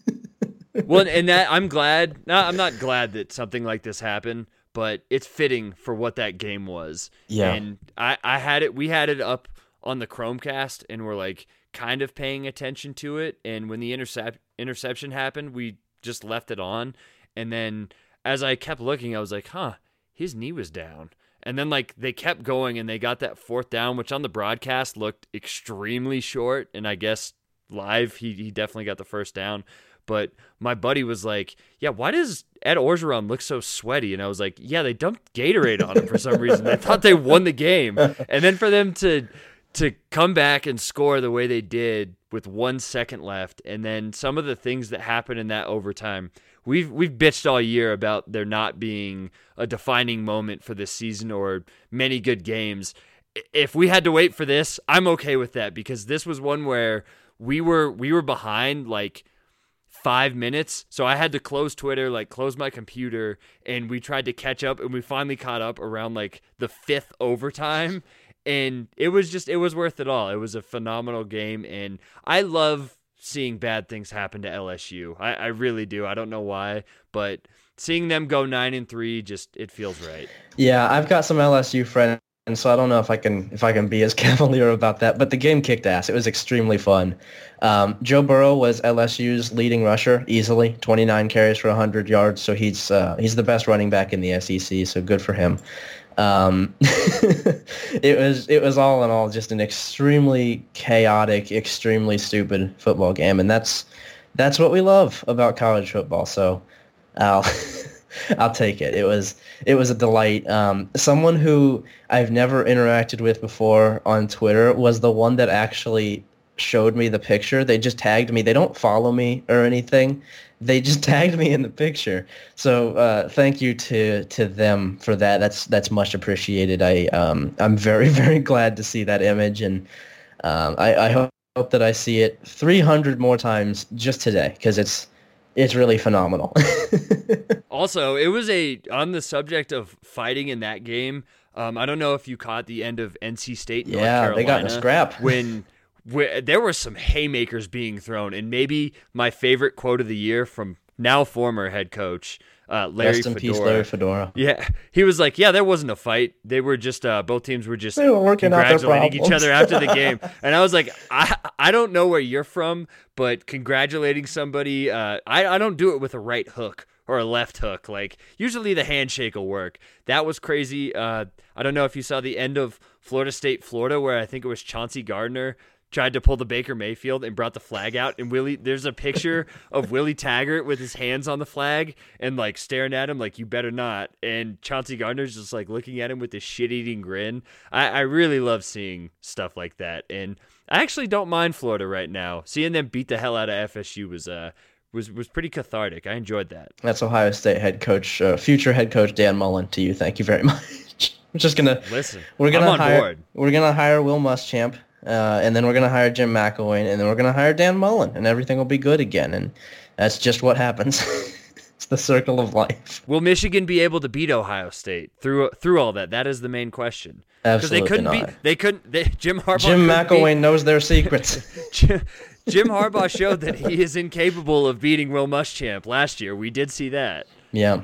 well, and that I'm glad. Not, I'm not glad that something like this happened but it's fitting for what that game was. Yeah. And I, I had it, we had it up on the Chromecast and we're like kind of paying attention to it. And when the intercept interception happened, we just left it on. And then as I kept looking, I was like, huh, his knee was down. And then like they kept going and they got that fourth down, which on the broadcast looked extremely short. And I guess live he, he definitely got the first down. But my buddy was like, "Yeah, why does Ed Orgeron look so sweaty?" And I was like, "Yeah, they dumped Gatorade on him for some reason. They thought they won the game, and then for them to to come back and score the way they did with one second left, and then some of the things that happened in that overtime." We've we've bitched all year about there not being a defining moment for this season or many good games. If we had to wait for this, I'm okay with that because this was one where we were we were behind like five minutes. So I had to close Twitter, like close my computer, and we tried to catch up, and we finally caught up around like the fifth overtime. And it was just, it was worth it all. It was a phenomenal game. And I love seeing bad things happen to LSU. I, I really do. I don't know why, but seeing them go nine and three, just, it feels right. Yeah, I've got some LSU friends and so I don't know if I can if I can be as cavalier about that. But the game kicked ass. It was extremely fun. Um, Joe Burrow was LSU's leading rusher easily, 29 carries for 100 yards. So he's uh, he's the best running back in the SEC. So good for him. Um, it was it was all in all just an extremely chaotic, extremely stupid football game, and that's that's what we love about college football. So I'll I'll take it. It was it was a delight. Um, someone who I've never interacted with before on Twitter was the one that actually showed me the picture. They just tagged me. They don't follow me or anything. They just tagged me in the picture. So uh, thank you to to them for that. That's that's much appreciated. I um, I'm very very glad to see that image, and um, I, I hope, hope that I see it 300 more times just today because it's it's really phenomenal. also, it was a on the subject of fighting in that game. Um, I don't know if you caught the end of NC State. North yeah, Carolina, they got in a scrap when, when there were some haymakers being thrown, and maybe my favorite quote of the year from now former head coach uh, Larry Rest in Fedora. peace, Larry Fedora. Yeah, he was like, yeah, there wasn't a fight. They were just uh, both teams were just They were working congratulating each other after the game, and I was like, I I don't know where you're from, but congratulating somebody, uh, I I don't do it with a right hook or a left hook. Like usually the handshake will work. That was crazy. Uh, I don't know if you saw the end of Florida State, Florida, where I think it was Chauncey Gardner tried to pull the Baker Mayfield and brought the flag out and Willie there's a picture of Willie Taggart with his hands on the flag and like staring at him like you better not and Chauncey Gardner's just like looking at him with this shit-eating grin. I, I really love seeing stuff like that and I actually don't mind Florida right now. Seeing them beat the hell out of FSU was uh was was pretty cathartic. I enjoyed that. That's Ohio State head coach, uh, future head coach Dan Mullen. To you, thank you very much. We're just gonna Listen, we're gonna I'm on hire board. we're gonna hire Will Muschamp, uh, and then we're gonna hire Jim McElwain, and then we're gonna hire Dan Mullen, and everything will be good again. And that's just what happens. it's the circle of life. Will Michigan be able to beat Ohio State through through all that? That is the main question. Because they Absolutely couldn't not. beat. They couldn't. They, Jim Harbaugh. Jim couldn't beat- McElwain knows their secrets. Jim, Jim Harbaugh showed that he is incapable of beating Will Muschamp last year. We did see that. yeah,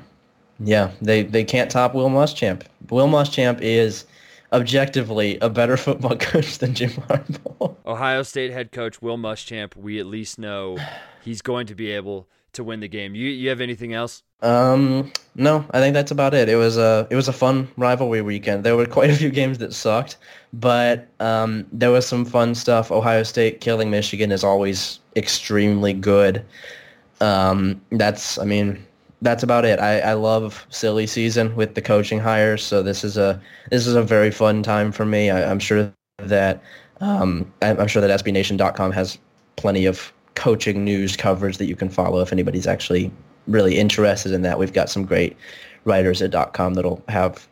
yeah. They they can't top Will Muschamp. Will Muschamp is objectively a better football coach than Jim Harbaugh. Ohio State head coach Will Muschamp. We at least know he's going to be able to win the game. You you have anything else? Um, no, I think that's about it. It was a it was a fun rivalry weekend. There were quite a few games that sucked, but um, there was some fun stuff. Ohio State killing Michigan is always extremely good. Um, that's I mean that's about it. I, I love silly season with the coaching hires, so this is a this is a very fun time for me. I, I'm sure that um, I'm sure that SBNation.com has plenty of coaching news coverage that you can follow if anybody's actually really interested in that. We've got some great writers at .com that'll have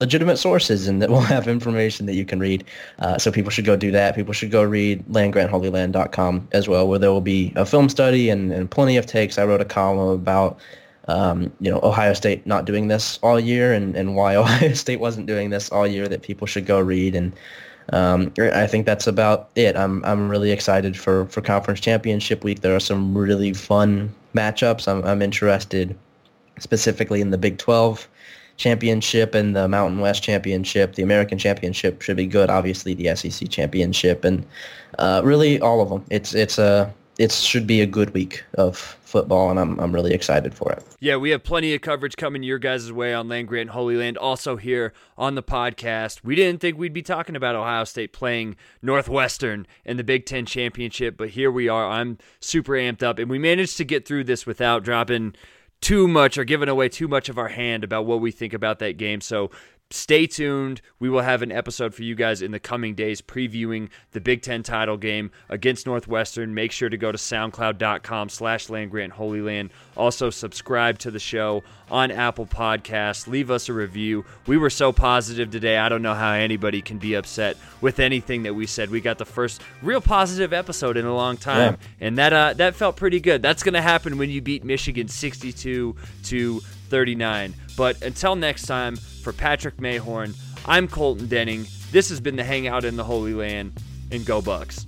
legitimate sources and that will have information that you can read. Uh, so people should go do that. People should go read landgrantholyland.com as well, where there will be a film study and, and plenty of takes. I wrote a column about um, you know Ohio State not doing this all year and, and why Ohio State wasn't doing this all year that people should go read and um, I think that's about it. I'm I'm really excited for, for conference championship week. There are some really fun matchups. I'm I'm interested specifically in the Big 12 championship and the Mountain West championship. The American championship should be good. Obviously, the SEC championship and uh, really all of them. It's it's a it should be a good week of football, and I'm I'm really excited for it. Yeah, we have plenty of coverage coming your guys' way on Land Grant and Holy Land. Also here on the podcast, we didn't think we'd be talking about Ohio State playing Northwestern in the Big Ten championship, but here we are. I'm super amped up, and we managed to get through this without dropping too much or giving away too much of our hand about what we think about that game. So stay tuned. We will have an episode for you guys in the coming days previewing the Big Ten title game against Northwestern. Make sure to go to soundcloud.com slash landgrant holy land. Also subscribe to the show on Apple Podcasts. Leave us a review. We were so positive today. I don't know how anybody can be upset with anything that we said. We got the first real positive episode in a long time. And that uh, that felt pretty good. That's gonna happen when you beat Michigan sixty two to 39. But until next time, for Patrick Mayhorn, I'm Colton Denning. This has been the Hangout in the Holy Land, and go Bucks.